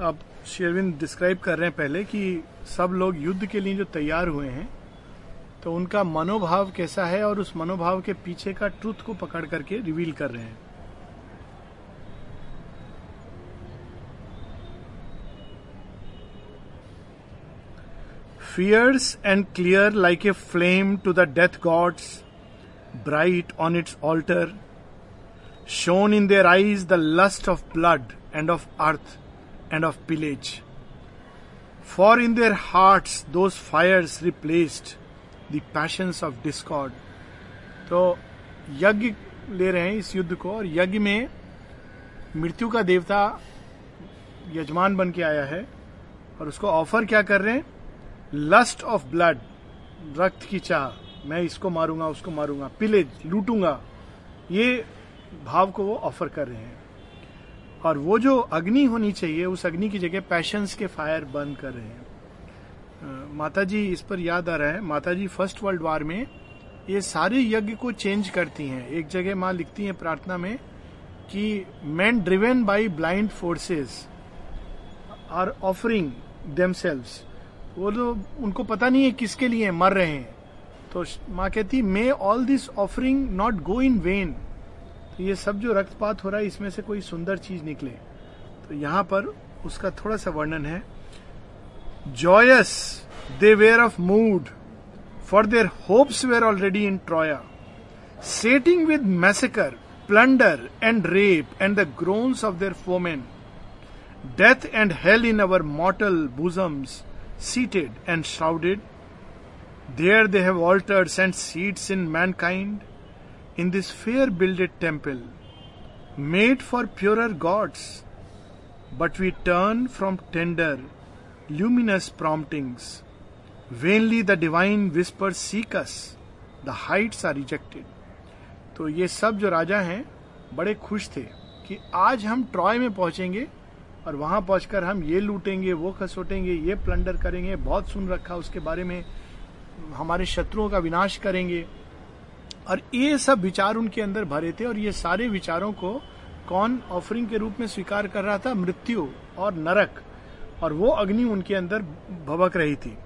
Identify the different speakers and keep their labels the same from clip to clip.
Speaker 1: अब Sherwin describe कर रहे हैं पहले कि सब लोग युद्ध के लिए जो तैयार हुए हैं तो उनका मनोभाव कैसा है और उस मनोभाव के पीछे का ट्रुथ को पकड़ करके रिवील कर रहे हैं। Fierce and clear like a flame to the death gods bright on its altar shone in their eyes the lust of blood and of earth and of pillage. For in their hearts those fires replaced the passions of discord. तो यज्ञ ले रहे हैं इस युद्ध को और यज्ञ में मृत्यु का देवता यजमान बन के आया है और उसको ऑफ़र क्या कर रहे हैं? लस्ट ऑफ़ ब्लड रक्त की चाह। मैं इसको मारूँगा, उसको मारूँगा। पिलेज लूटूँगा। ये भाव को वो ऑफ़र कर रहे हैं। और वो जो अग्नि होनी चाहिए, उस अग्नि की जगह पैशंस के फायर बर्न कर रहे हैं। माता जी इस पर याद आ रहा है। माता जी फ़र्स्ट वर्ल्ड वार में ये सारे यज्ञ को चेंज करती हैं। एक जगह माँ लिखती हैं प्रार्थना में कि man driven by blind forces are offering themselves वो तो उनको पता नहीं है किसके लिए मर रहे हैं। तो माँ कहती may all this offering not go in vain तो ये सब जो रक्तपात हो रहा है इसमें से कोई सुंदर चीज़ निकले। तो यहाँ पर उसका थोड़ा सा वर्णन है। Joyous they were of mood for their hopes were already in Troya sating with massacre plunder and rape and the groans of their foemen death and hell in our mortal bosoms seated and shrouded. There they have altars and seats in mankind, in this fair builded temple, made for purer gods. But we turn from tender, luminous promptings. Vainly the divine whispers seek us. The heights are rejected. तो ये सब जो राजा हैं बड़े खुश थे कि आज हम ट्रॉय में पहुँचेंगे और वहाँ पहुंचकर हम ये लूटेंगे वो खसोटेंगे ये प्लंडर करेंगे बहुत सुन रखा उसके बारे में हमारे शत्रुओं का विनाश करेंगे और ये सब विचार उनके अंदर भरे थे और ये सारे विचारों को कौन ऑफरिंग के रूप में स्वीकार कर रहा था? मृत्यु और नरक। और वो अग्नि उनके अंदर भबक रही थी।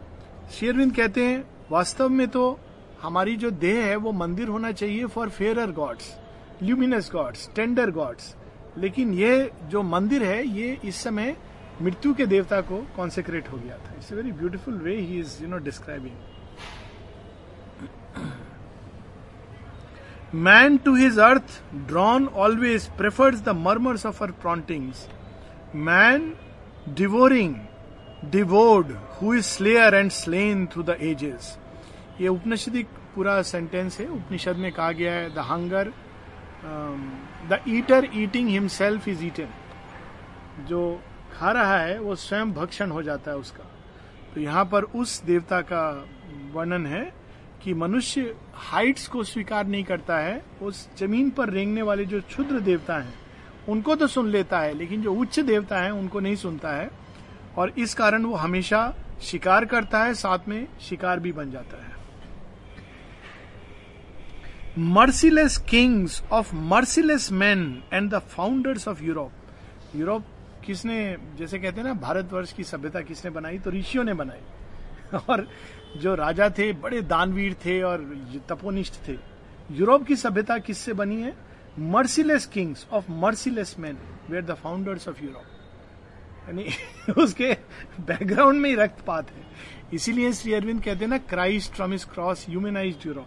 Speaker 1: शेरविंद कहते हैं, वास्तव में तो हमारी जो देह है, वो मंदिर होना चाहिए for fair gods luminous gods tender gods लेकिन ये जो मंदिर है, ये इस समय मृत्यु के देवता को कॉन्सेक्रेट हो गया था. It's very beautiful way he is you know describing man to his earth drawn always prefers the murmurs of her promptings man devouring devoured who is slayer and slain through the ages ये उपनिषदिक पूरा sentence है। उपनिषद में कहा गया है the hunger the eater eating himself is eaten जो खा रहा है, वो स्वयं भक्षण हो जाता है उसका। तो यहाँ पर उस देवता का वर्णन है। कि मनुष्य हाइट्स को स्वीकार नहीं करता है, उस ज़मीन पर रेंगने वाले जो क्षुद्र देवता हैं, उनको तो सुन लेता है, लेकिन जो उच्च देवता है, उनको नहीं सुनता है, और इस कारण वो हमेशा शिकार करता है, साथ में शिकार भी बन जाता है। Merciless kings of merciless man and the founders of Europe Europe किसने, जैसे कहते हैं ना, भारतवर्ष की सभ्यता किसने बनाई? तो ऋषियों ने बनाई। और जो राजा थे बड़े दानवीर थे और तपोनिष्ठ थे। यूरोप की सभ्यता किससे बनी है? Merciless kings of merciless man were the founders of Europe यानी उसके बैकग्राउंड में ही रक्तपात है। इसीलिए श्री अरविंद कहते हैं ना Christ from his cross humanise Europe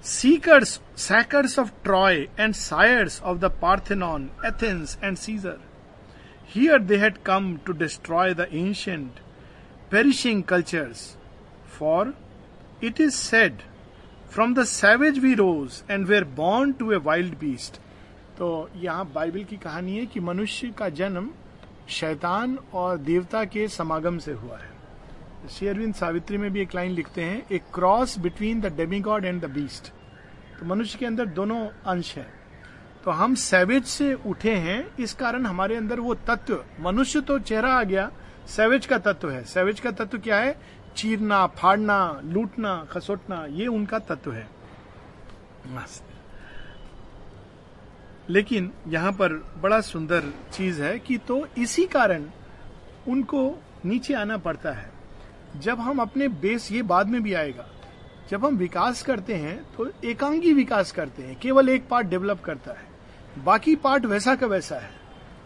Speaker 1: seekers, sackers of Troy, and sires of the Parthenon, Athens, and Caesar. Here they had come to destroy the ancient, perishing cultures. For it is said, From the savage we rose and were born to a wild beast. तो यहाँ Bible की कहानी है कि मनुष्य का जन्म शैतान और देवता के समागम से हुआ है शेयरविंद सावित्री में भी एक लाइन लिखते हैं a cross between the demigod and the beast तो मनुष्य के अंदर दोनों अंश है तो हम सैवेज से उठे हैं इस कारण हमारे अंदर वो तत्व मनुष्य तो चेहरा आ गया सैवेज का तत्व है। सैवेज का तत्व क्या है? चीरना, फाड़ना, लूटना, खसोटना, ये उनका तत्व है। लेकिन यहाँ पर बड़ा सुंदर चीज़ है कि तो इसी कारण उनको नीचे आना पड़ता है। जब हम अपने बेस ये बाद में भी आएगा। जब हम विकास करते हैं तो एकांगी विकास करते हैं। केवल एक पार्ट डेवलप करता है। बाकी पार्ट वैसा का वैसा है।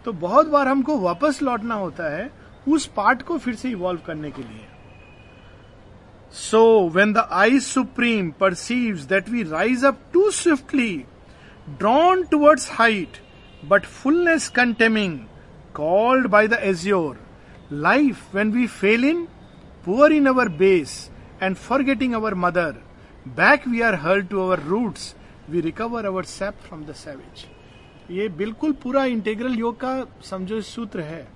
Speaker 1: तो बहुत बार हमको वापस लौटना होता है उस पार्ट को फिर से इवॉल्व करने के लिए। So when the eye supreme perceive that we rise up too swiftly drawn towards height but fullness contemning called by the azure life when we fail in power in our base and forgetting our mother back we are hurled to our roots we recover our sap from the savage ये बिल्कुल पूरा integral योग का समझो सूत्र है।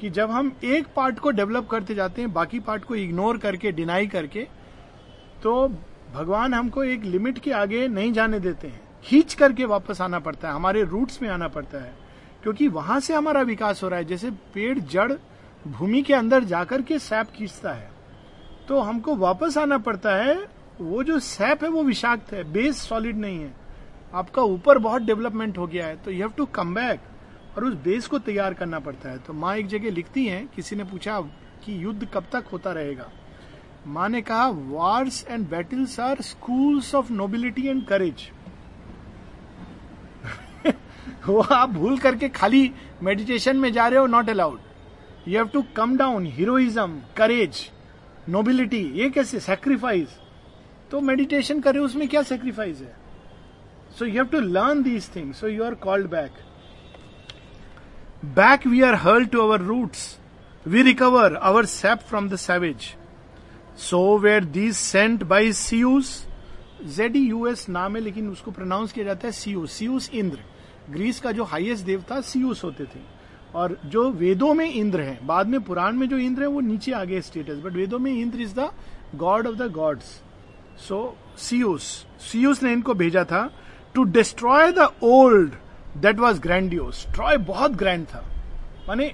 Speaker 1: कि जब हम एक पार्ट को डेवलप करते जाते हैं, बाकी पार्ट को इग्नोर करके डिनाई करके तो भगवान हमको एक लिमिट के आगे नहीं जाने देते हैं। खींच करके वापस आना पड़ता है, हमारे रूट्स में आना पड़ता है। क्योंकि वहाँ से हमारा विकास हो रहा है, जैसे पेड़, जड़, भूमि के अंदर जाकर के सैप खींचता है। तो हमको वापस आना पड़ता है, वो जो सैप है वो विषाक्त है बेस सॉलिड नहीं है। आपका ऊपर बहुत डेवलपमेंट हो गया है तो you have to come back और उस बेस को तैयार करना पड़ता है। तो माँ एक जगह लिखती हैं, किसी ने पूछा कि युद्ध कब तक होता रहेगा? माँ ने कहा wars and battles are schools of nobility and courage वो आप भूल करके खाली मेडिटेशन में जा रहे हो not allowed you have to come down heroism courage nobility ये कैसे सेक्रीफाइस तो मेडिटेशन करे उसमें क्या सेक्रीफाइस है? So you have to learn these things so you are called back back we are hurled to our roots we recover our sap from the savage so were these sent by Zeus Z E U S नाम है, लेकिन उसको pronounce किया जाता है सीयूस सीयूस Indra. Greece का जो highest देवता सीयूस होते थे। और जो वेदों में इंद्र है, बाद में पुराण में जो इंद्र है, वो नीचे आ गए स्टेटस बट वेदों में Indra is the god of the gods so Zeus Zeus ने इनको भेजा था to destroy the old that was grandiose Troy बहुत ग्रैंड था। माने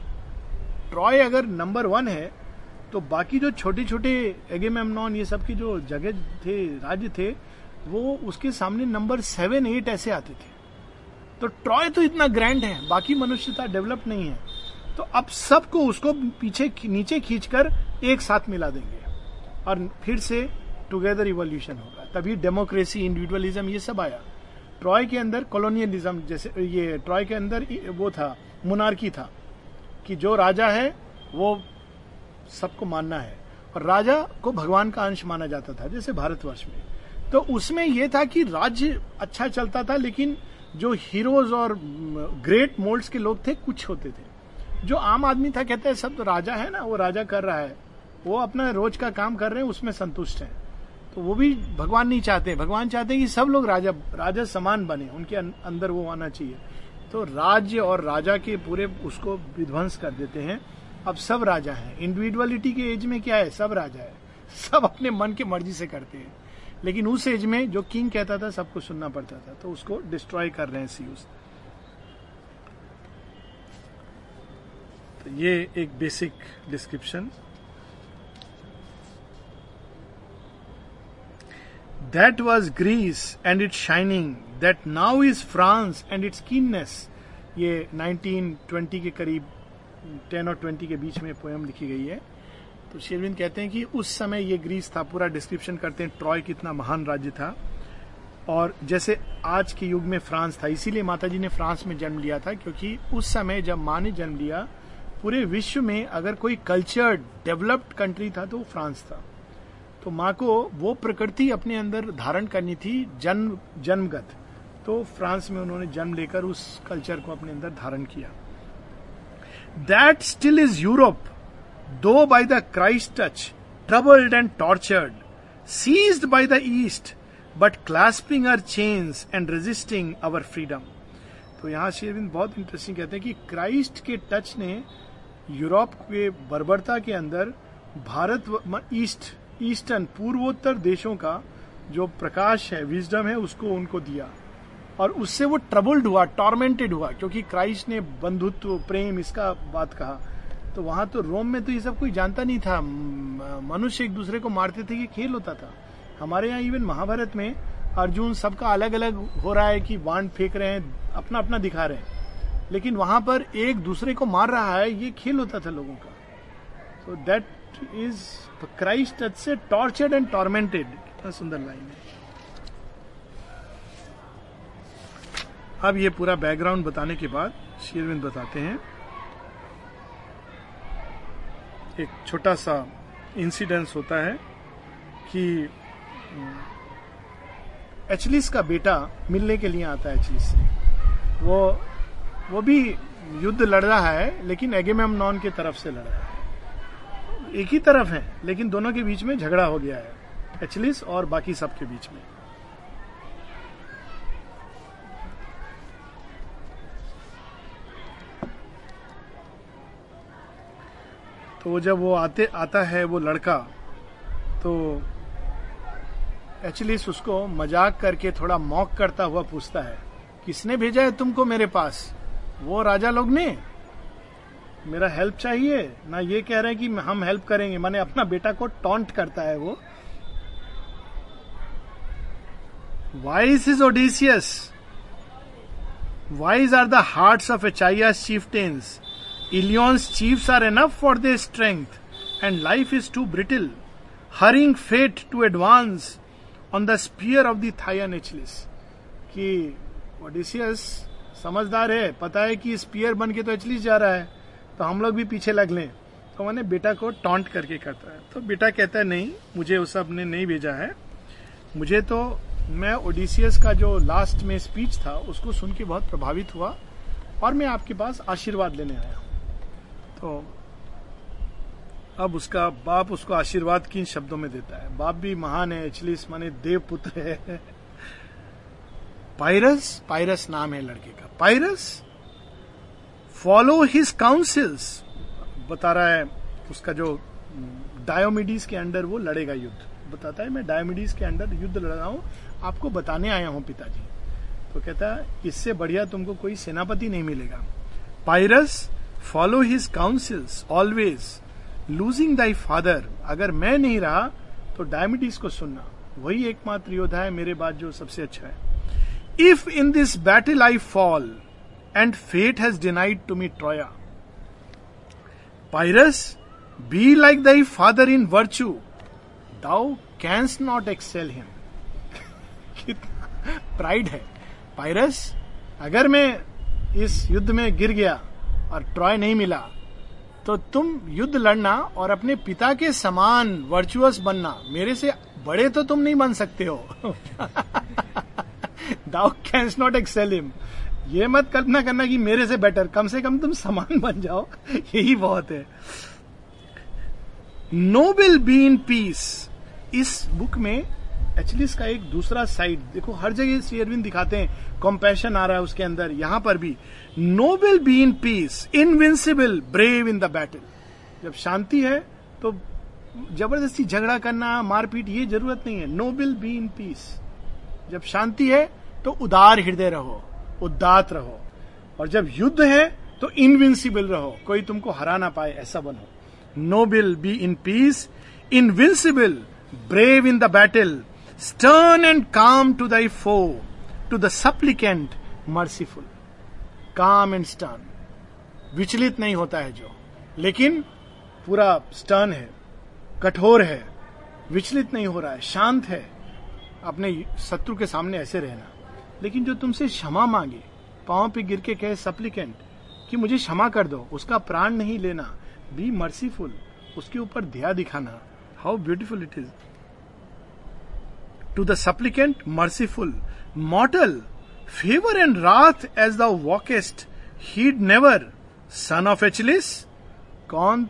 Speaker 1: ट्रॉय अगर नंबर वन है तो बाकी जो छोटे छोटे एगेमेमनॉन ये सब की जो जगह थे, राज्य थे, वो उसके सामने नंबर सेवन एट ऐसे आते थे। तो ट्रॉय तो इतना ग्रैंड है, बाकी मनुष्यता डेवलप नहीं है। तो अब सबको उसको पीछे, नीचे खींचकर एक साथ मिला देंगे। और फिर से टुगेदर इवोल्यूशन होगा। तभी डेमोक्रेसी इंडिविजुअलिज्म ये सब आया। ट्रॉय के अंदर कॉलोनियलिज्म जैसे, ये ट्रॉय के अंदर वो था मुनारकी था, कि जो राजा है, वो सबको मानना है। और राजा को भगवान का अंश माना जाता था, जैसे भारतवर्ष में। तो उसमें यह था कि राज्य अच्छा चलता था, लेकिन जो हीरोज और ग्रेट मोल्ड्स के लोग थे, कुछ होते थे। जो आम आदमी था, कहते हैं, सब तो राजा है ना, वो राजा कर रहा है। वो अपना रोज का काम कर रहे हैं, उसमें संतुष्ट है। तो वो भी भगवान नहीं चाहते भगवान चाहते हैं कि सब लोग राजा राजा समान बने उनके अं-, अंदर वो आना चाहिए। तो राज्य और राजा के पूरे उसको विध्वंस कर देते हैं। अब सब राजा हैं। इंडिविजुअलिटी के एज में क्या है? सब राजा है। सब अपने मन की मर्ज़ी से करते हैं। लेकिन उस एज में जो किंग कहता था सबको सुनना पड़ता था। तो उसको डिस्ट्रॉय कर रहे हैं सीयूस तो ये एक basic description that was Greece and its shining that now is France and its keenness ये 1920 के करीब 10 और 20 के बीच में पोएम लिखी गई है। तो शेरविंद कहते हैं कि उस समय ये ग्रीस था, पूरा डिस्क्रिप्शन करते हैं ट्रॉय कितना महान राज्य था। और जैसे आज के युग में फ्रांस था, इसीलिए माता जी ने फ्रांस में जन्म लिया था, क्योंकि उस समय जब माँ ने जन्म लिया, पूरे विश्व में अगर कोई कल्चर डेवलप्ड कंट्री था तो वो फ्रांस था। तो माँ को वो प्रकृति अपने अंदर धारण करनी थी जन्म, जन्मगत। तो फ्रांस में उन्होंने जन्म लेकर उस कल्चर को अपने अंदर धारण किया। That still is Europe though by the Christ touch troubled and tortured seized by the East but clasping our chains and resisting our freedom तो यहाँ शेरविंद बहुत इंटरेस्टिंग कहते हैं कि क्राइस्ट के टच ने यूरोप के बर्बरता के अंदर भारत ईस्ट ईस्टर्न पूर्वोत्तर देशों का जो प्रकाश है विजडम है, उसको उनको दिया। और उससे वो ट्रबल्ड हुआ टॉर्मेंटेड हुआ, क्योंकि क्राइस्ट ने बंधुत्व, प्रेम, इसका बात कहा। तो वहाँ तो रोम में तो ये सब कोई जानता नहीं था। मनुष्य एक दूसरे को मारते थे कि खेल होता था। हमारे यहाँ इवन महाभारत में अर्जुन सबका अलग अलग हो रहा है कि वाण फेंक रहे हैं अपना अपना दिखा रहे हैं। लेकिन वहाँ पर एक दूसरे को मार रहा है, ये खेल होता था लोगों का। सो दैट इज़ क्राइस्ट से टॉर्चर्ड एंड टॉर्मेंटेड कितना सुंदर लाइन है। अब ये पूरा बैकग्राउंड बताने के बाद शेरविंद बताते हैं। एक छोटा सा इंसिडेंस होता है कि एचलिस का बेटा मिलने के लिए आता है एचलिस से। वो वो भी युद्ध लड़ रहा है, लेकिन एगेमेमनॉन की तरफ़ से लड़ रहा है। एक ही तरफ़ है, लेकिन दोनों के बीच में झगड़ा हो गया है। एचलिस और बाकी सब के बीच में। तो जब वो आते, आता है वो लड़का तो एचलिस उसको मज़ाक करके थोड़ा मॉक करता हुआ पूछता है, किसने भेजा है तुमको मेरे पास? वो राजा लोग ने? मेरा हेल्प चाहिए? ना ये कह रहे हैं कि हम हेल्प करेंगे। माने अपना बेटा को टॉन्ट करता है वो। Wise is Odysseus wise are the hearts of Achaea's tents Ilion's chiefs are enough for the strength and life is too brittle hurrying fate to advance on the spear of the Phthian Achilles कि Odysseus समझदार है, पता है कि spear बन के तो एचलिस जा रहा है। तो हम लोग भी पीछे लग लें। तो मैंने बेटा को टॉन्ट करके करता है। तो बेटा कहता है, नहीं, मुझे उस सबने नहीं भेजा है। मुझे तो मैं ओडिसियस का जो लास्ट में स्पीच था, उसको सुन के बहुत प्रभावित हुआ और मैं आपके पास आशीर्वाद लेने आया तो अब उसका बाप उसको आशीर्वाद किन शब्दों में देता है? बाप भी महान है एचलिस माने देव पुत्र है। पायरस पायरस नाम है लड़के का। पायरस फॉलो हिज काउंसिल्स बता रहा है उसका जो डायोमिडीज के अंडर वो लड़ेगा युद्ध। बताता है मैं डायोमिडीज के अंडर युद्ध लड़ रहा हूँ आपको बताने आया हूँ पिताजी। तो कहता है इससे बढ़िया तुमको कोई सेनापति नहीं मिलेगा। Pyrrhus follow his counsels always losing thy father अगर मैं नहीं रहा तो डायमिटीज को सुनना। वही एकमात्र योद्धा है मेरे बाद जो सबसे अच्छा है। If in this battle I fall, and fate denied to me Troya, Pyrrhus, be like thy father in virtue, thou canst not excel him. कितना प्राइड है। पायरस अगर मैं इस युद्ध में गिर गया और ट्रॉय नहीं मिला तो तुम युद्ध लड़ना और अपने पिता के समान वर्चुअस बनना। मेरे से बड़े तो तुम नहीं बन सकते हो। Thou canst not excel him ये मत कल्पना करना कि मेरे से बेटर कम से कम तुम समान बन जाओ। यही बहुत है। No will be in peace इस बुक में एक्चुअली इसका एक दूसरा साइड देखो, हर जगह श्री अरविंद दिखाते हैं। कॉम्पैशन आ रहा है उसके अंदर। यहाँ पर भी। No will be in peace invincible brave in the battle जब शांति है तो ज़बरदस्ती झगड़ा करना, मारपीट, ये ज़रूरत नहीं है। No will be in peace जब शांति है तो उदार हृदय रहो। उदात रहो। और जब युद्ध है तो इनविंसिबल रहो। कोई तुमको हरा ना पाए, ऐसा बनो। No will be in peace invincible brave in the battle stern and calm to thy foe to the supplicant merciful calm and stern विचलित नहीं होता है जो। लेकिन पूरा स्टर्न है, कठोर है, विचलित नहीं हो रहा है, शांत है। अपने शत्रु के सामने ऐसे रहना। लेकिन जो तुमसे क्षमा मांगे पाओ पे गिर के कहे सप्लीकेंट कि मुझे क्षमा कर दो, उसका प्राण नहीं लेना बी मर्सीफुल उसके ऊपर दया दिखाना how beautiful it is to the suppliant merciful mortal favour and wrath as the weakest heed never son of Achilles कौन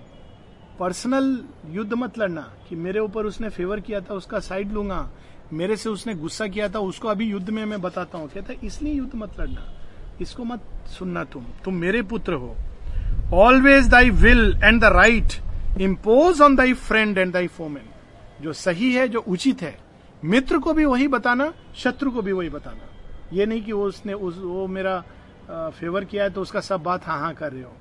Speaker 1: पर्सनल युद्ध मत लड़ना कि मेरे ऊपर उसने फेवर किया था, उसका साइड लूँगा मेरे से उसने गुस्सा किया था उसको अभी युद्ध में मैं बताता हूँ कहता इसलिए युद्ध मत लड़ना इसको मत सुनना तुम तुम मेरे पुत्र हो। Always thy will and the right impose on thy friend and thy foemen जो सही है जो उचित है। मित्र को भी वही बताना शत्रु को भी वही बताना। ये नहीं कि वो उसने उस, वो मेरा आ, फेवर किया है तो उसका सब बात हाँ हाँ कर रहे हो।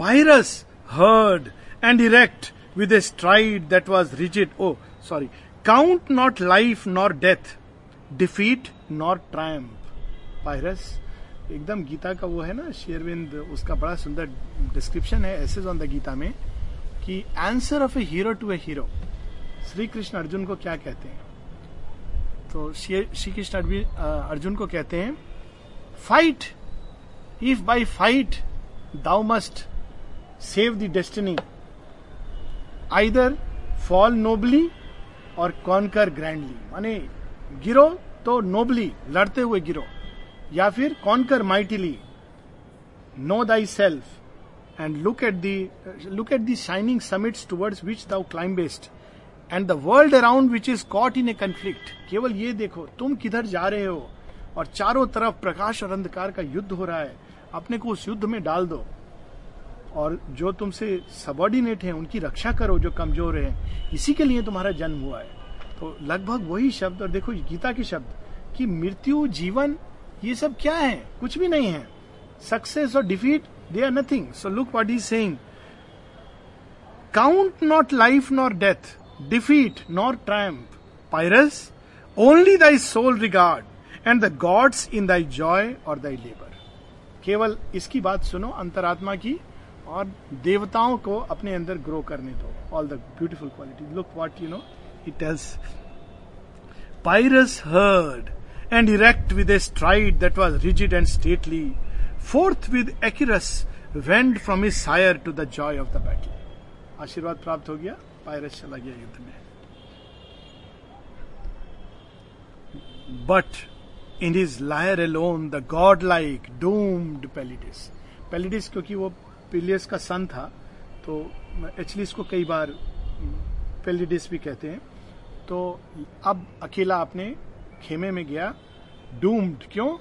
Speaker 1: Pyrrhus heard and erect with a stride that was rigid o sorry count not life nor death defeat nor triumph Pyrrhus एकदम गीता का वो है ना, शेरविंद, उसका बड़ा सुंदर डिस्क्रिप्शन है एसेज ऑन द गीता में, कि answer of a hero to a hero Shri Krishna Arjun को क्या कहते हैं? तो श्री कृष्ण अर्जुन को कहते हैं fight if by fight thou must save the destiny either fall nobly or conquer grandly. माने गिरो तो नोबली, लड़ते हुए गिरो। या फिर conquer mightily know thyself and look at the look at the shining summits towards which thou climbest and the world around which is caught in a conflict केवल ये देखो, तुम किधर जा रहे हो? और चारों तरफ़ प्रकाश और अंधकार का युद्ध हो रहा है। अपने को उस युद्ध में डाल दो। और जो तुमसे सबॉर्डिनेट है, उनकी रक्षा करो, जो कमज़ोर है। इसी के लिए तुम्हारा जन्म हुआ है। तो लगभग वही शब्द, और देखो, गीता के शब्द कि मृत्यु, जीवन, ये सब क्या है? कुछ भी नहीं है। सक्सेस और defeat they are nothing so look what is saying count not life nor death defeat nor triumph Pyrrhus only thy soul regard and the gods in thy joy और दाई लेबर केवल इसकी बात सुनो, अंतरात्मा की। और देवताओं को अपने अंदर ग्रो करने दो। All the beautiful quality look what you know it tells Pyrrhus heard and erect with a stride that was rigid and stately, forth with Echirus went from his sire to the joy of the battle. आशीर्वाद प्राप्त हो गया। Pyrrhus चला गया युद्ध में। But in his lair alone the godlike doomed Peleides Peleides क्योंकि वो पिलियस का सन था तो एक्चुअली इसको कई बार पेलिडिस भी कहते हैं। तो अब अकेला अपने खेमे में गया डूम्ड क्यों?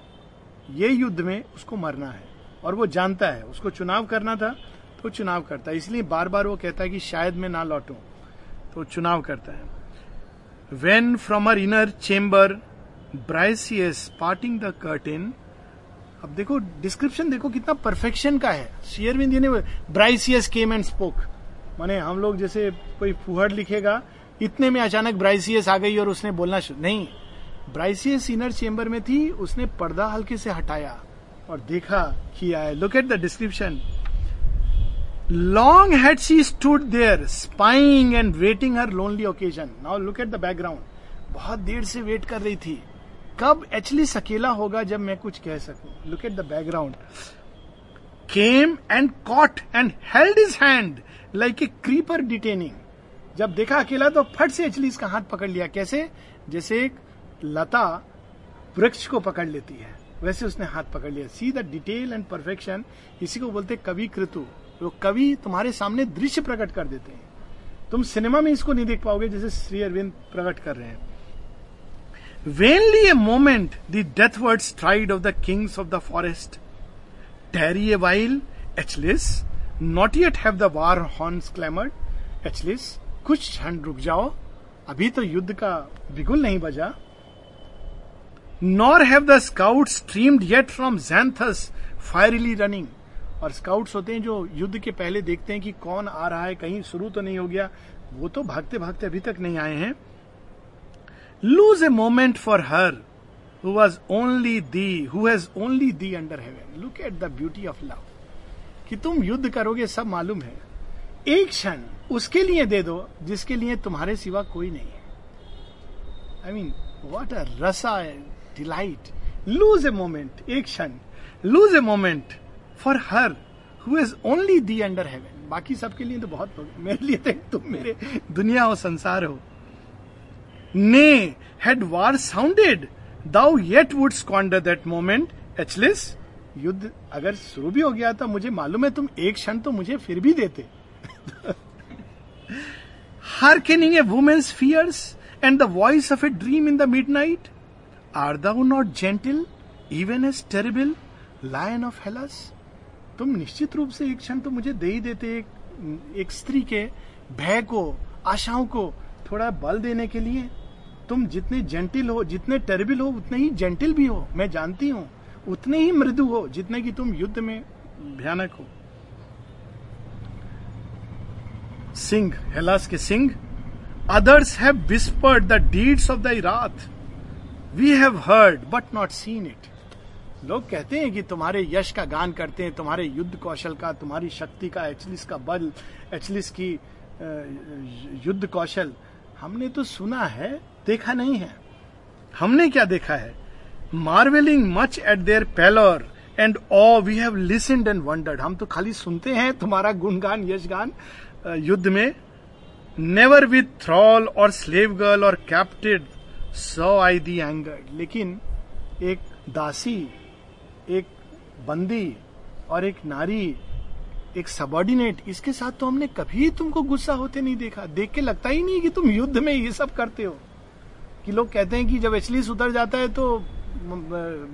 Speaker 1: ये युद्ध में उसको मरना है, और वो जानता है, उसको चुनाव करना था तो चुनाव करता है। इसलिए बार बार वो कहता है कि शायद मैं ना लौटू तो चुनाव करता है। When from her inner chamber Briseis parting the curtain अब देखो डिस्क्रिप्शन देखो कितना परफेक्शन का है। शेयरविंद ने ब्राइसियस केम एंड स्पोक माने हम लोग जैसे कोई फुहड़ लिखेगा, इतने में अचानक ब्राइसियस आ गई और उसने बोलना शुरू नहीं। ब्राइसियस इनर चेम्बर में थी, उसने पर्दा हल्के से हटाया और देखा किया है look at the description long had she stood there spying and waiting her lonely occasion now look at the background बहुत देर से वेट कर रही थी। कब एक्चुअली अकेला होगा जब मैं कुछ कह सकूँ? Look at the background came and caught and held his hand like a creeper detaining जब देखा अकेला तो फट से एक्चुअली इसका हाथ पकड़ लिया। कैसे? जैसे एक लता वृक्ष को पकड़ लेती है। वैसे उसने हाथ पकड़ लिया। See the detail and perfection इसी को बोलते कवि कृतु। वो कवि तुम्हारे सामने दृश्य प्रकट कर देते हैं। तुम सिनेमा में इसको नहीं देख पाओगे जैसे श्री अरविंद प्रकट कर रहे हैं। Vainly a moment deathward stride of the kings of the forest tarry a while Achilles not yet have the war horns clamoured Achilles कुछ क्षण रुक जाओ अभी तो युद्ध का बिगुल नहीं बजा nor have the scout streamed yet from Xanthus fiery running और स्काउट्स होते हैं जो युद्ध के पहले देखते हैं कि कौन आ रहा है, कहीं शुरू तो नहीं हो गया। वो तो भागते भागते अभी तक नहीं आए हैं। Lose a moment for her who was only thee who has only thee under heaven look at the beauty of love कि तुम युद्ध करोगे, सब मालूम है। एक क्षण उसके लिए दे दो, जिसके लिए तुम्हारे सिवा कोई नहीं है। आई मीन वॉट अ रसा डिलाइट लूज ए मोमेंट एक क्षण lose a moment for her who only thee under heaven बाकी सबके लिए तो बहुत मेरे लिए तो तुम मेरे दुनिया हो संसार हो। ने had war sounded thou yet would squander that moment Achilles युद्ध अगर शुरू भी हो गया था मुझे मालूम है तुम एक क्षण तो मुझे फिर भी देते। Hearkening a woman's fears and the voice of a dream in the midnight art thou not gentle even as terrible lion of Hellas तुम निश्चित रूप से एक क्षण तो मुझे दे ही देते एक, एक स्त्री के भय को आशाओं को थोड़ा बल देने के लिए। तुम जितने जेंटिल हो, जितने टेरिबल हो, उतने ही जेंटिल भी हो। मैं जानती हूँ। उतने ही मृदु हो, जितने की तुम युद्ध में भयानक हो। सिंह, हेलास के Singh others have whispered the deeds of the रात we have heard but not seen it लोग कहते हैं कि तुम्हारे यश का गान करते हैं, तुम्हारे युद्ध कौशल का, तुम्हारी शक्ति का एचलिस का बल एचलिस की युद्ध कौशल। हमने तो सुना है देखा नहीं है। हमने क्या देखा है? Marvelling much at their pallor and awe we have listened and wondered हम तो खाली सुनते हैं तुम्हारा गुणगान, यशगान युद्ध में। नेवर विथ थ्रॉल और स्लेव गर्ल और कैप्टेड सो आई दी एंगर लेकिन एक दासी, एक बंदी और एक नारी, एक सबॉर्डिनेट इसके साथ तो हमने कभी तुमको गुस्सा होते नहीं देखा। देख के लगता ही नहीं कि तुम युद्ध में ये सब करते हो। कि लोग कहते हैं कि जब एचलीस उतर जाता है तो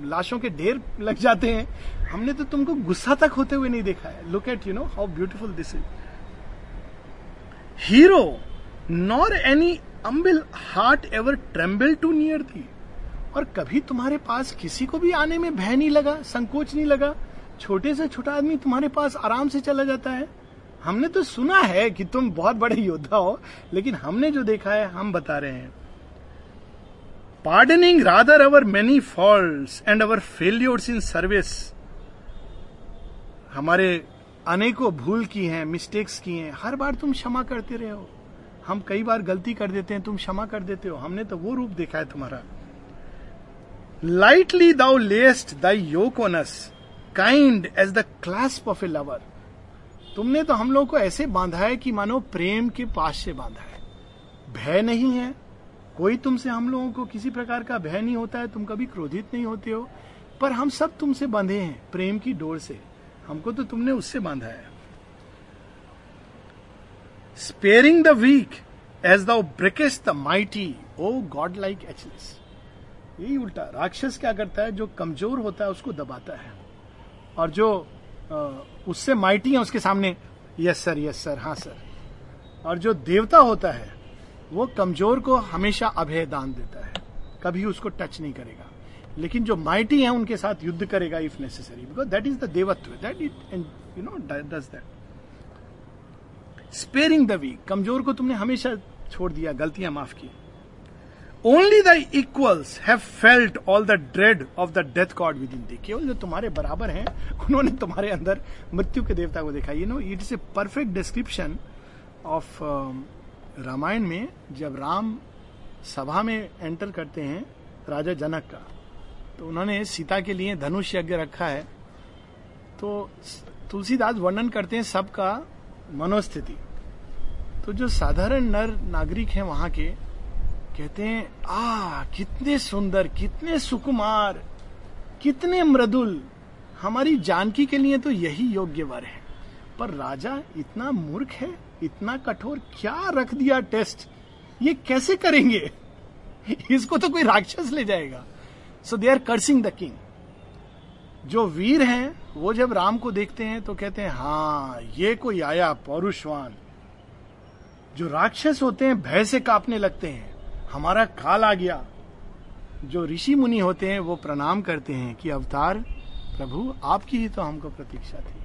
Speaker 1: लाशों के ढेर लग जाते हैं। हमने तो तुमको गुस्सा तक होते हुए नहीं देखा है। Look at you know how beautiful this is hero nor any humble heart ever tremble to near thee और कभी तुम्हारे पास किसी को भी आने में भय नहीं लगा, संकोच नहीं लगा। छोटे से छोटा आदमी तुम्हारे पास आराम से चला जाता है। हमने तो सुना है कि तुम बहुत बड़े योद्धा हो, लेकिन हमने जो देखा है, हम बता रहे हैं। Pardoning rather our many fault and our failures in service हमारे अनेकों भूल की हैं मिस्टेक्स की हैं। हर बार तुम क्षमा करते रहे हो। हम कई बार गलती कर देते हैं, तुम क्षमा कर देते हो। हमने तो वो रूप देखा है तुम्हारा। Lightly thou lest thy yoke on us kind as the clasp of a lover तुमने तो हम लोग को ऐसे बांधा है कि मानो प्रेम के पास से बांधा है। भय नहीं है कोई तुमसे हम लोगों को किसी प्रकार का भय नहीं होता है, तुम कभी क्रोधित नहीं होते हो। पर हम सब तुमसे बंधे हैं, प्रेम की डोर से। हमको तो तुमने उससे बांधा है। Sparing the weak as the breakest the mighty O God like Achilles यही उल्टा, राक्षस क्या करता है, जो कमज़ोर होता है, उसको दबाता है। और जो उससे माइटी है, उसके सामने यस सर यस सर हाँ सर और जो देवता होता है वो कमज़ोर को हमेशा अभय दान देता है। कभी उसको टच नहीं करेगा। लेकिन जो माइटी है, उनके साथ युद्ध करेगा if necessary because that is the देवत्व that it you know does that sparing the weak कमज़ोर को तुमने हमेशा छोड़ दिया, गलतियाँ माफ़ की। Only the equals have felt all the dread of the death god within thee केवल जो तुम्हारे बराबर हैं, उन्होंने तुम्हारे अंदर मृत्यु के देवता को देखा। You know it is a perfect description of Ramayan में जब राम सभा में एंटर करते हैं राजा जनक का तो उन्होंने सीता के लिए धनुष यज्ञ रखा है। तो तुलसीदास वर्णन करते हैं सबका मनोस्थिति। तो जो साधारण नर नागरिक हैं वहाँ के, कहते हैं, आ, कितने सुंदर, कितने सुकुमार, कितने मृदुल। हमारी जानकी के लिए तो यही योग्य वर है। पर राजा इतना मूर्ख है इतना कठोर क्या रख दिया टेस्ट? ये कैसे करेंगे? इसको तो कोई राक्षस ले जाएगा। So they are cursing the king जो वीर हैं, वो जब राम को देखते हैं तो कहते हैं हाँ ये कोई आया, पौरुषवान। जो राक्षस होते हैं, भय से कांपने लगते हैं। हमारा काल आ गया। जो ऋषि मुनि होते हैं, वो प्रणाम करते हैं कि, अवतार, प्रभु, आपकी ही तो हमको प्रतीक्षा थी।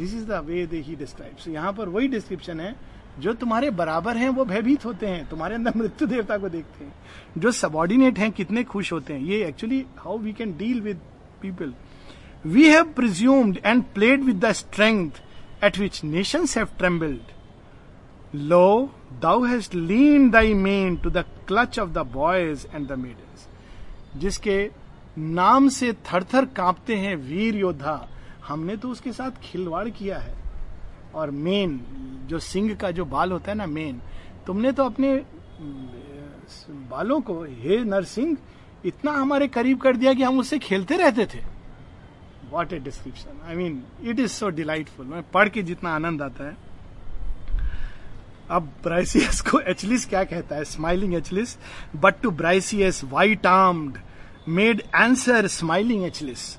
Speaker 1: This is the way they he describes यहाँ पर वही डिस्क्रिप्शन है जो तुम्हारे बराबर हैं वो भयभीत होते हैं तुम्हारे अंदर मृत्यु देवता को देखते हैं जो सबॉर्डिनेट हैं कितने खुश होते हैं। ये actually how we can deal with people we have presumed and played with the strength at which nations have trembled Lo, thou hast leaned thy mane to the clutch of the boys and the maidens. जिसके नाम से थर थर कांपते हैं वीर योद्धा। हमने तो उसके साथ खिलवाड़ किया है। और मेन जो सिंह का जो बाल होता है ना मेन तुमने तो अपने बालों को, हे नरसिंह, इतना हमारे करीब कर दिया कि हम उससे खेलते रहते थे। What a description I mean it is so delightful मैं पढ़ के जितना आनंद आता है। अब ब्राइसियस को एचलिस क्या कहता है? Smiling Achilles but to Briseis white armed made answer smiling Achilles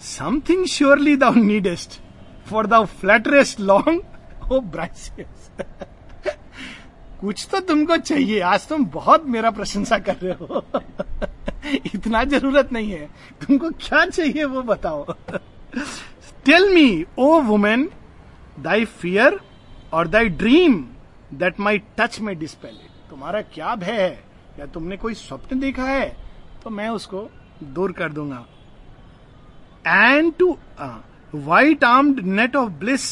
Speaker 1: something surely thou needest for thou flatterest long O Briseis कुछ तो तुमको चाहिए। आज तुम बहुत मेरा प्रशंसा कर रहे हो। इतना ज़रूरत नहीं है। तुमको क्या चाहिए वो बताओ। Tell me O women thy fear or thy dream that my touch may dispel it तुम्हारा क्या भय है? या तुमने कोई स्वप्न देखा है? तो मैं उसको दूर कर दूँगा। And to white armed net of bliss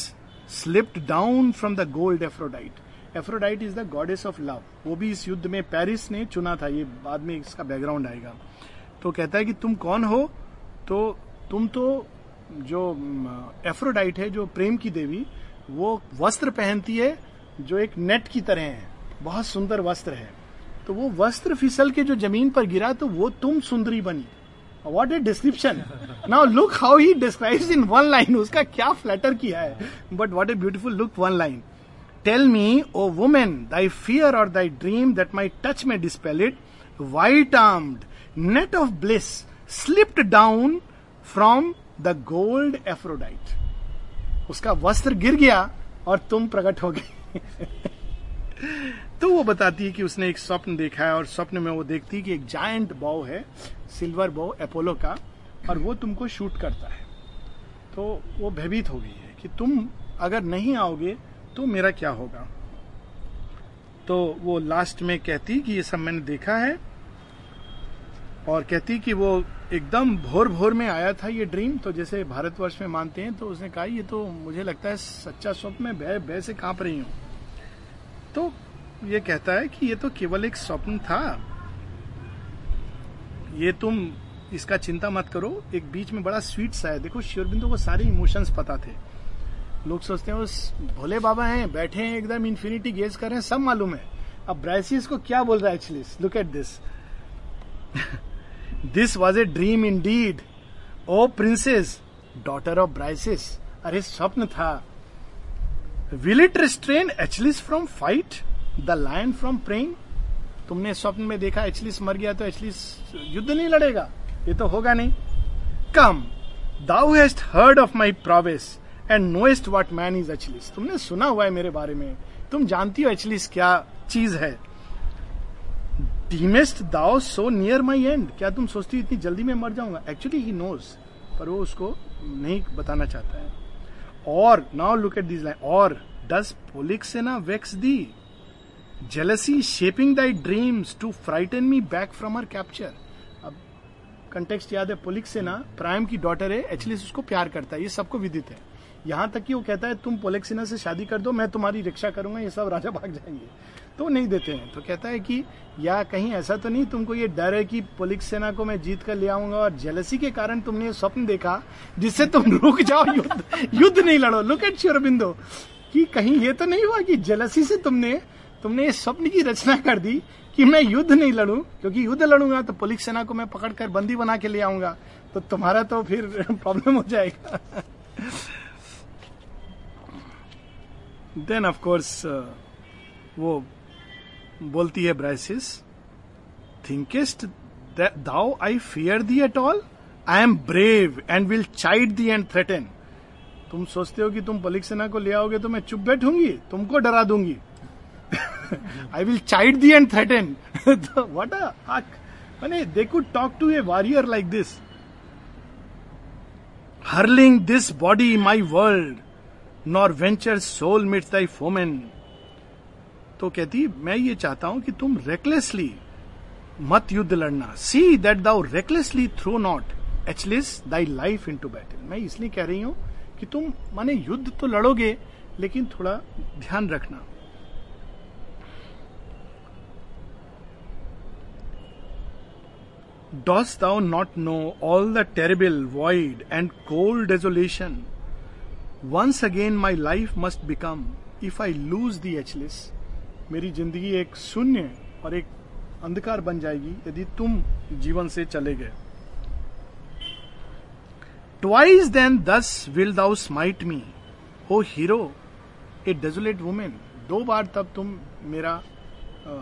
Speaker 1: slipped down from the gold Aphrodite Aphrodite is the goddess of love वो भी इस युद्ध में पेरिस ने चुना था। ये बाद में इसका बैकग्राउंड आएगा। तो कहता है कि तुम कौन हो? तो तुम तो जो एफ्रोडाइट है, जो प्रेम की देवी, वो वस्त्र पहनती है, जो एक नेट की तरह है। बहुत सुंदर वस्त्र है। तो वो वस्त्र फिसल के जो ज़मीन पर गिरा तो वो तुम सुंदरी बनी। What a description now look how he describes in one line उसका क्या फ्लैटर किया है। But what a beautiful look one line tell me O woman thy fear or thy dream that my touch may dispel it white armed net of bliss slipped down from the gold Aphrodite उसका वस्त्र गिर गया और तुम प्रकट हो गए। तो वो बताती है कि उसने एक स्वप्न देखा है और स्वप्न में वो देखती है कि एक जायंट बॉ है सिल्वर बॉ अपोलो का, और वो तुमको शूट करता है। तो वो भयभीत हो गई है कि तुम अगर नहीं आओगे तो मेरा क्या होगा? तो वो लास्ट में कहती कि ये सब मैंने देखा है, और कहती कि वो एकदम भोर भोर में आया था ये ड्रीम तो जैसे भारतवर्ष में मानते हैं तो उसने कहा, ये तो मुझे लगता है सच्चा स्वप्न में भय भय से काँप रही हूँ। तो ये कहता है कि ये तो केवल एक स्वप्न था। ये तुम इसका चिंता मत करो। एक बीच में बड़ा स्वीट सा है। देखो शिवरबिंदु को सारे इमोशंस पता थे। लोग सोचते हैं, उस भोले बाबा हैं, बैठे हैं, एकदम इन्फिनिटी गेज कर रहे हैं, सब मालूम है। अब ब्राइसिस को क्या बोल रहा है actually look at this this was a dream indeed O princess daughter of Briseis अरे, स्वप्न था। Will it restrain Achilles from fight the lion from preying. तुमने स्वप्न में देखा, एचलिस मर गया तो एचलिस युद्ध नहीं लड़ेगा। ये तो होगा नहीं। Come thou hast heard of my prowess and knowest what man is Achilles. तुमने सुना हुआ है मेरे बारे में। तुम जानती हो एचलिस क्या चीज़ है। डीमेस्ट दाओ सो नियर माई एंड क्या तुम सोचती हो इतनी जल्दी में मर जाऊँगा? एक्चुअली ही नोज़ पर वो उसको नहीं बताना चाहता है। और now look at this line और does Polyxena wakes thee jealousy shaping thy dreams to frighten me back from her capture अब कंटेक्स्ट याद है, पोलिक से ना प्राइम की डॉटर है एक्चुअली उसको प्यार करता है, ये सबको विदित है। यहाँ तक कि वो कहता है, तुम पोलेक्सिना से शादी कर दो, मैं तुम्हारी रिक्शा करूँगा, ये सब राजा भाग जाएँगे। तो नहीं देते हैं। तो कहता है कि, या कहीं ऐसा तो नहीं, तुमको ये डर है कि पुलिस सेना को मैं जीत कर ले आऊँगा और जेलसी के कारण तुमने स्वप्न देखा, जिससे तुम रुक जाओ, युद्ध युद्ध नहीं लड़ो। लुक एट श्योरबिंदो कि कहीं ये तो नहीं हुआ कि जेलसी से तुमने तुमने इस स्वप्न की रचना कर दी कि मैं युद्ध नहीं लड़ू, क्योंकि युद्ध लड़ूँगा तो पुलिस सेना को मैं पकड़कर बंदी बना के ले आऊँगा तो तुम्हारा तो फिर प्रॉब्लम हो जाएगा। देन ऑफ़ कोर्स वो बोलती है Briseis thinkest thou I fear thee at all I am brave and will chide thee and threaten तुम सोचते हो कि तुम पलिक सेना को ले आओगे तो मैं चुप बैठूँगी, तुमको डरा दूँगी। I will chide thee and threaten what अक मैंने they could talk to a warrior like this hurling this body my world nor venture soul meets thy foemen तो कहती, मैं ये चाहता हूँ कि तुम रेकलेसली मत युद्ध लड़ना। See that thou recklessly throw not Achilles thy life into battle मैं इसलिए कह रही हूँ कि तुम, माने युद्ध तो लड़ोगे, लेकिन थोड़ा ध्यान रखना। Dost thou not know all the terrible void and cold desolation once again my life must become if I lose thee Achilles मेरी ज़िंदगी एक शून्य और एक अंधकार बन जाएगी यदि तुम जीवन से चले गए। Twice then thus will thou smite me O hero a desolate woman दो बार तब तुम मेरा आ,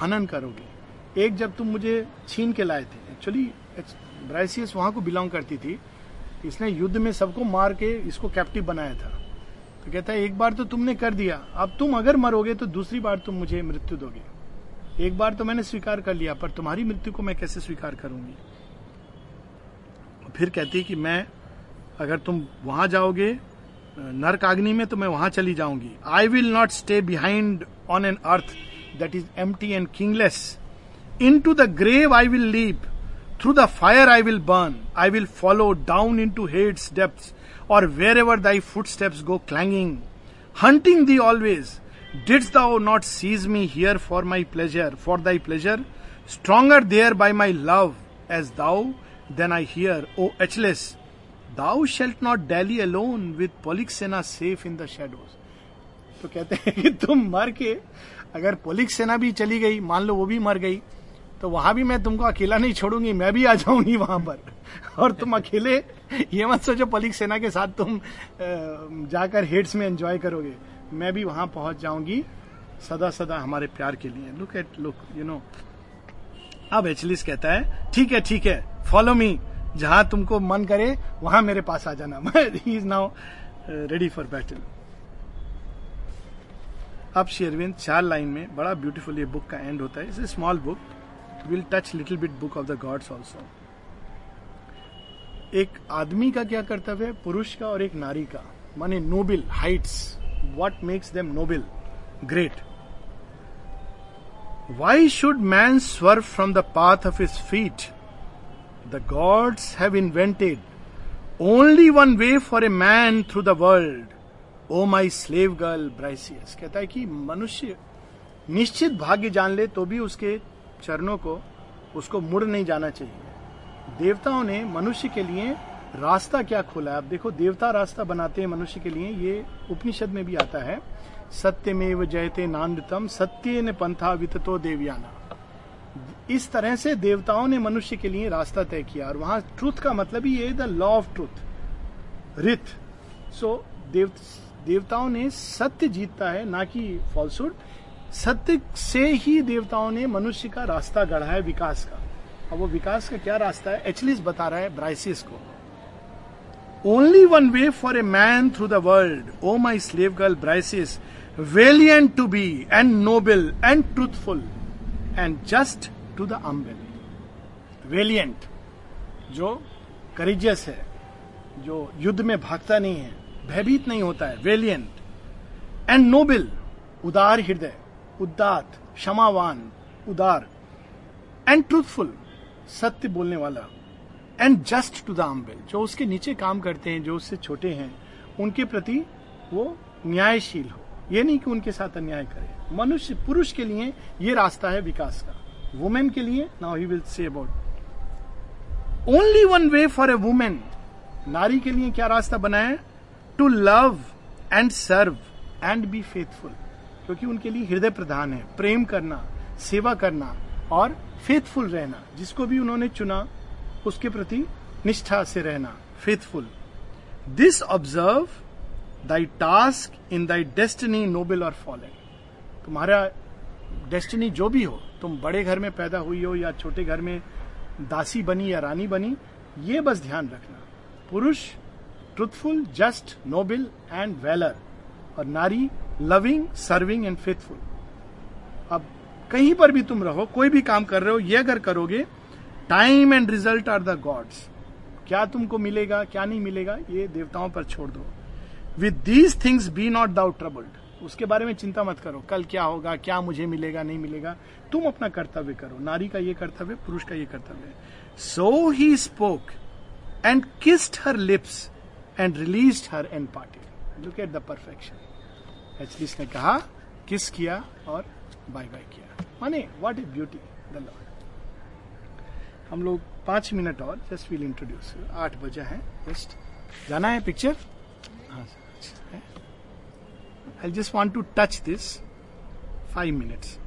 Speaker 1: हनन करोगे। एक जब तुम मुझे छीन के लाए थे। एक्चुअली ब्राइसियस वहाँ को बिलोंग करती थी। इसने युद्ध में सबको मार के इसको कैप्टिव बनाया था। तो कहता है, एक बार तो तुमने कर दिया। अब तुम अगर मरोगे तो दूसरी बार तुम मुझे मृत्यु दोगे। एक बार तो मैंने स्वीकार कर लिया, पर तुम्हारी मृत्यु को मैं कैसे स्वीकार करूँगी? फिर कहती कि, मैं, अगर तुम वहाँ जाओगे नरक अग्नि में तो मैं वहाँ चली जाऊँगी। I will not stay behind on an earth that is empty and kingless into the grave I will leap through the fire I will burn I will follow down into Hades step or wherever thy footsteps go clanging hunting thee always didst thou not seize me here for my pleasure for thy pleasure stronger there by my love as thou then I here O Achilles thou shalt not dally alone with Polyxena safe in the shadows तो कहते हैं कि तुम मर के, अगर पोलिक सेना भी चली गई, मान लो वो भी मर गई तो वहाँ भी मैं तुमको अकेला नहीं छोड़ूँगी, मैं भी आ जाऊँगी वहाँ पर। और तुम अकेले, ये मत सोचो पलिक सेना के साथ तुम जाकर हेड्स में एंजॉय करोगे। मैं भी वहाँ पहुँच जाऊँगी, सदा सदा हमारे प्यार के लिए। Look at look you know अब एचलिस कहता है, ठीक है ठीक है फॉलो मी जहाँ तुमको मन करे, वहाँ मेरे पास आ जाना। He is now ready for battle अब शेरविंद चार लाइन में, बड़ा ब्यूटीफुल ये बुक का एंड होता है। It's a small book will touch little bit book of the gods also एक आदमी का क्या कर्तव्य है? पुरुष का और एक नारी का। माने noble heights what makes them noble great why should man swerve from the path of his feet the gods have invented only one way for a man through the world O my slave girl Briseis कहता है कि मनुष्य निश्चित भाग्य जान ले तो भी उसके चरणों को, उसको मुड़ नहीं जाना चाहिए। देवताओं ने मनुष्य के लिए रास्ता क्या खोला है? अब देखो, देवता रास्ता बनाते हैं मनुष्य के लिए, ये उपनिषद में भी आता है। सत्यमेव जयते नांदतम सत्य ने पंथा विततो देवयाना। इस तरह से देवताओं ने मनुष्य के लिए रास्ता तय किया, और वहाँ ट्रुथ का मतलब ही ये द लॉ ऑफ़ ट्रुथ रिथ सो देव, देवताओं ने सत्य जीतता है, ना कि फॉल्सुड सत्य से ही देवताओं ने मनुष्य का रास्ता गढ़ा है विकास का। अब वो विकास का क्या रास्ता है? एचलिस बता रहा है ब्राइसिस को। Only one way for a man through the world O my slave girl Briseis valiant to be and noble and truthful and just to the humble valiant जो करिजियस है, जो युद्ध में भागता नहीं है, भयभीत नहीं होता है वेलियंट एंड नोबल उदार हृदय। उदात, क्षमावान, उदार एंड ट्रूथफुल सत्य बोलने वाला and just to the humble जो उसके नीचे काम करते हैं, जो उससे छोटे हैं, उनके प्रति वो न्यायशील हो। ये नहीं कि उनके साथ अन्याय करे। मनुष्य पुरुष के लिए ये रास्ता है विकास का। वुमेन के लिए now he will say about only one way for a woman नारी के लिए क्या रास्ता बनाया? To love and serve and be faithful क्योंकि उनके लिए हृदय प्रधान है। प्रेम करना, सेवा करना और फेथफुल रहना, जिसको भी उन्होंने चुना, उसके प्रति निष्ठा से रहना faithful this observe thy task in thy destiny noble or fallen तुम्हारा डेस्टिनी जो भी हो, तुम बड़े घर में पैदा हुई हो या छोटे घर में दासी बनी या रानी बनी, ये बस ध्यान रखना। पुरुष truthful just noble and valour और नारी लविंग सर्विंग एंड फेथफुल अब कहीं पर भी तुम रहो, कोई भी काम कर रहे हो, ये अगर करोगे time and result are the gods क्या तुमको मिलेगा, क्या नहीं मिलेगा, ये देवताओं पर छोड़ दो। With these things be not doubt troubled उसके बारे में चिंता मत करो, कल क्या होगा, क्या मुझे मिलेगा, नहीं मिलेगा। तुम अपना कर्तव्य करो। नारी का ये कर्तव्य, पुरुष का ये कर्तव्य so he spoke and kissed her lips and released her and parted look at the perfection Achilles ने कहा, किस किया और बाय बाय किया? माने what is beauty the lord हम लोग पाँच मिनट और जस्ट विल इंट्रोड्यूस आठ बजे है जस्ट जाना है पिक्चर हाँ I just want to touch this five minutes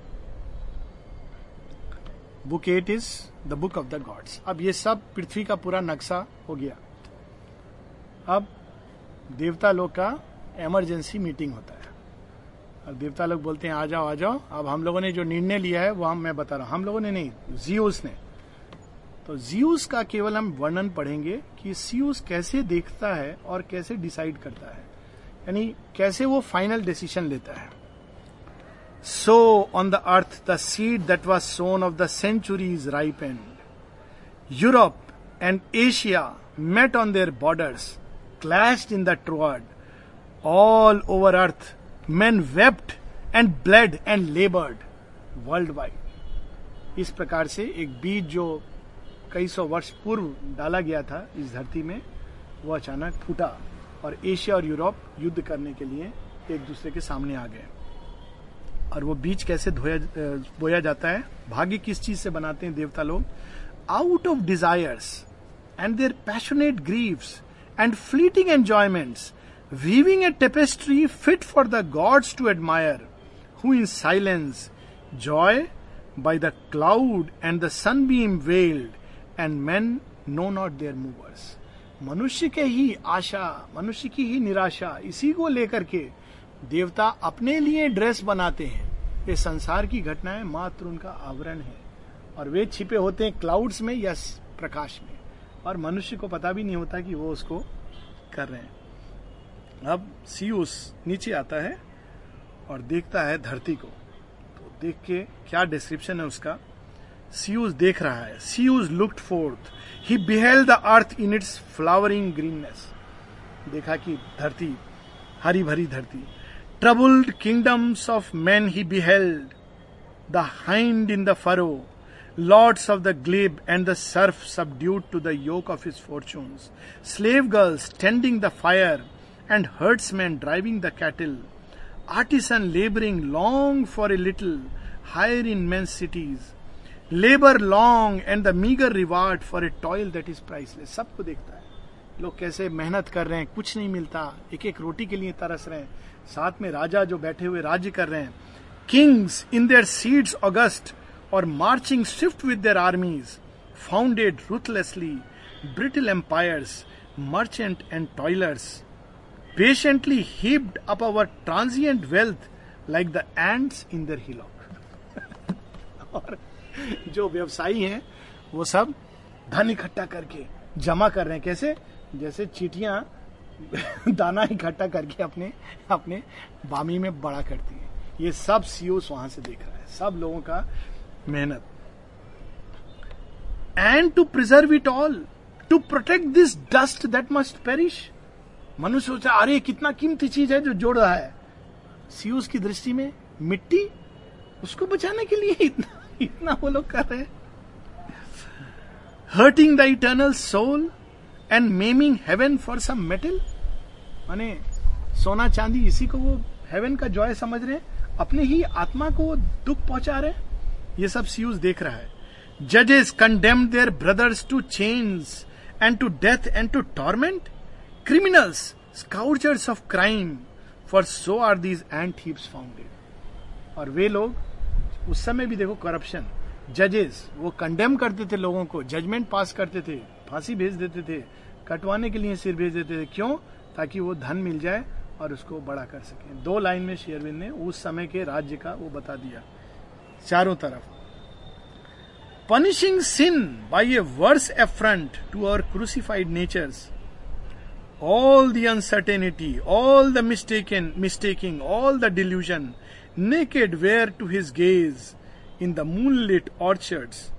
Speaker 1: book it is the book of the gods अब ये सब पृथ्वी का पूरा नक्शा हो गया। अब देवता लोग का इमरजेंसी मीटिंग होता है। और देवता लोग बोलते हैं, आ जाओ आ जाओ। अब हम लोगों ने जो निर्णय लिया है, वो हम, मैं बता रहा हूँ। हम लोगों ने नहीं, जियूस ने। तो जियूस का केवल हम वर्णन पढ़ेंगे कि सियूस कैसे देखता है और कैसे डिसाइड करता है। यानी कैसे वो फाइनल डिसीज़न लेता है। So, on the earth, the seed that was sown of the centuries ripe and Europe and Asia met on their borders, clashed in the Troad. All over earth man wept and bled and laboured world wide इस प्रकार से एक बीज जो कई सौ वर्ष पूर्व डाला गया था, इस धरती में, वो अचानक फूटा और एशिया और यूरोप युद्ध करने के लिए एक दूसरे के सामने आ गए। और वो बीज कैसे धोया, बोया जाता है? भाग्य किस चीज़ से बनाते हैं देवता लोग? Out of desires and their passionate grieves and fleeting enjoyments weaving a tapestry fit for the gods to admire who in silence joy by the cloud and the sunbeam veiled and man know not their movers मनुष्य के ही आशा, मनुष्य की ही निराशा, इसी को लेकर के देवता अपने लिए ड्रेस बनाते हैं। ये संसार की घटनाएँ मात्र उनका आवरण है। और वे छिपे होते हैं क्लाउड्स में या प्रकाश में। और मनुष्य को पता भी नहीं होता कि वो उसको कर रहे हैं। अब सीयूस नीचे आता है और देखता है धरती को। तो देख के क्या डिस्क्रिप्शन है उसका? सीयूज देख रहा है। Zeus looked forth he beheld the earth in its flowering greenness देखा कि धरती हरी भरी धरती। Troubled kingdoms of man he beheld the hind in the furrow lords of the glebe and the serf subdued to the yoke of his fortune slave girls tending the fire and herdsmen driving the cattle, artisan laboring long for a little, higher in men's cities, labor long and the meager reward for a toil that is priceless. सबको देखता है। लोग कैसे मेहनत कर रहे हैं कुछ नहीं मिलता। एक एक रोटी के लिए तरस रहे हैं। साथ में राजा जो बैठे हुए राज्य कर रहे हैं। Kings in their seats august or marching swift with their armies founded ruthlessly brittle empires merchant and toilers patiently heaped up our transient wealth like the ants in their hillock और जो व्यवसायी हैं, वो सब धन इकट्ठा करके जमा कर रहे हैं। कैसे? जैसे चीटियाँ दाना इकट्ठा करके अपने अपने बामी में बड़ा करती है। ये सब सीओस वहाँ से देख रहा है। सब लोगों का मेहनत। And to preserve it all to protect this dust that must perish मनुष्य सोचा अरे, कितना कीमती चीज़ है जो जोड़ रहा है। सीयूस की दृष्टि में मिट्टी उसको बचाने के लिए इतना इतना वो लोग कर रहे हैं। Hurting the eternal soul and maiming heaven for some metal माने, सोना चांदी इसी को वो हेवन का जॉय समझ रहे हैं। अपने ही आत्मा को दुख पहुँचा रहे हैं। ये सब सीयूज देख रहा है। जजेस condemn their brothers to chains and to death and to torment scourgers of crime for so are these and thieves founded और वे लोग, उस समय भी देखो करप्शन जजेस वो कंडेम करते थे लोगों को जजमेंट पास करते थे, फांसी भेज देते थे, कटवाने के लिए सिर भेज देते थे। क्यों? ताकि वो धन मिल जाए और उसको बड़ा कर सके। दो लाइन में शेयरविंद ने उस समय के राज्य का वो बता दिया। चारों तरफ़। Punishing sin by a worse affront to our crucified natures all the uncertainty all the mistaken mistaking all the delusion naked where to his gaze in the moon lit orchards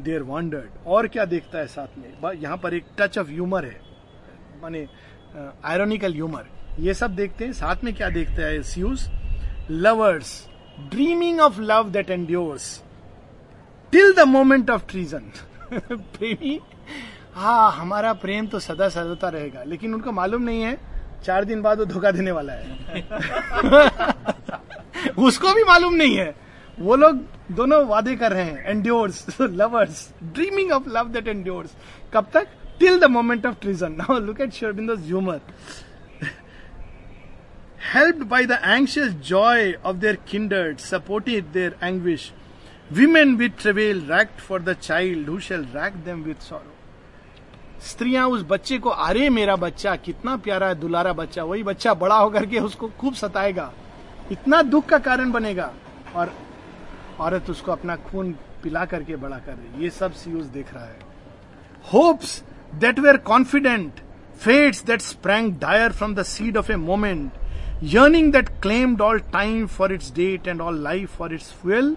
Speaker 1: there wandered और क्या देखता है साथ में? यहाँ पर एक touch of humour है। माने आयरोनिकल ह्यूमर ये सब देखते हैं। साथ में क्या देखता है sees lovers dreaming of love that endures till the moment of treason प्रेमी हाँ हमारा प्रेम तो सदा सर्वता रहेगा, लेकिन उनको मालूम नहीं है, चार दिन बाद वो धोखा देने वाला है। उसको भी मालूम नहीं है। वो लोग दोनों वादे कर रहे हैं endures lovers dreaming of love that endures कब तक? Till the moment of treason now look at Sri Aurobindo's humour helped by the anxious joy of their kindred supported their anguish women with travail racked for the child who shall rack them with sorrow स्त्रियाँ उस बच्चे को, अरे मेरा बच्चा, कितना प्यारा है दुलारा बच्चा, वही बच्चा बड़ा होकर के उसको खूब सताएगा। इतना दुख का कारण बनेगा। और औरत उसको अपना खून पिला करके बड़ा कर रही ये सब सीज देख रहा है। Hopes that were confident fates that sprang dire from the seed of a moment yearning that claimed all time for its date and all life for its fuel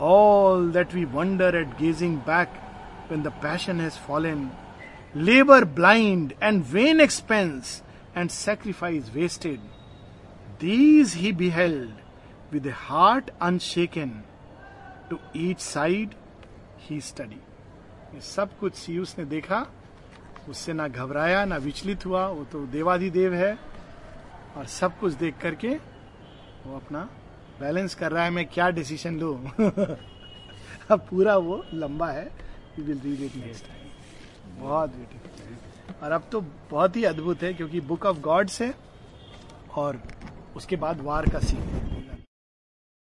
Speaker 1: all that we wonder at gazing back when the passion has fallen labour blind and when expense and sacrifice wasted these he beheld with heart unshaken to each side he study सब कुछ सी उसने देखा। उससे ना घबराया, ना विचलित हुआ। वो तो देवाधि देव है। और सब कुछ देख करके वो अपना बैलेंस कर रहा है। मैं क्या डिसीज़न लू? अब पूरा वो लंबा है। Will read it next time बहुत ब्यूटीफुल और अब तो बहुत ही अद्भुत है, क्योंकि बुक ऑफ़ गॉड्स है और उसके बाद वार का सीन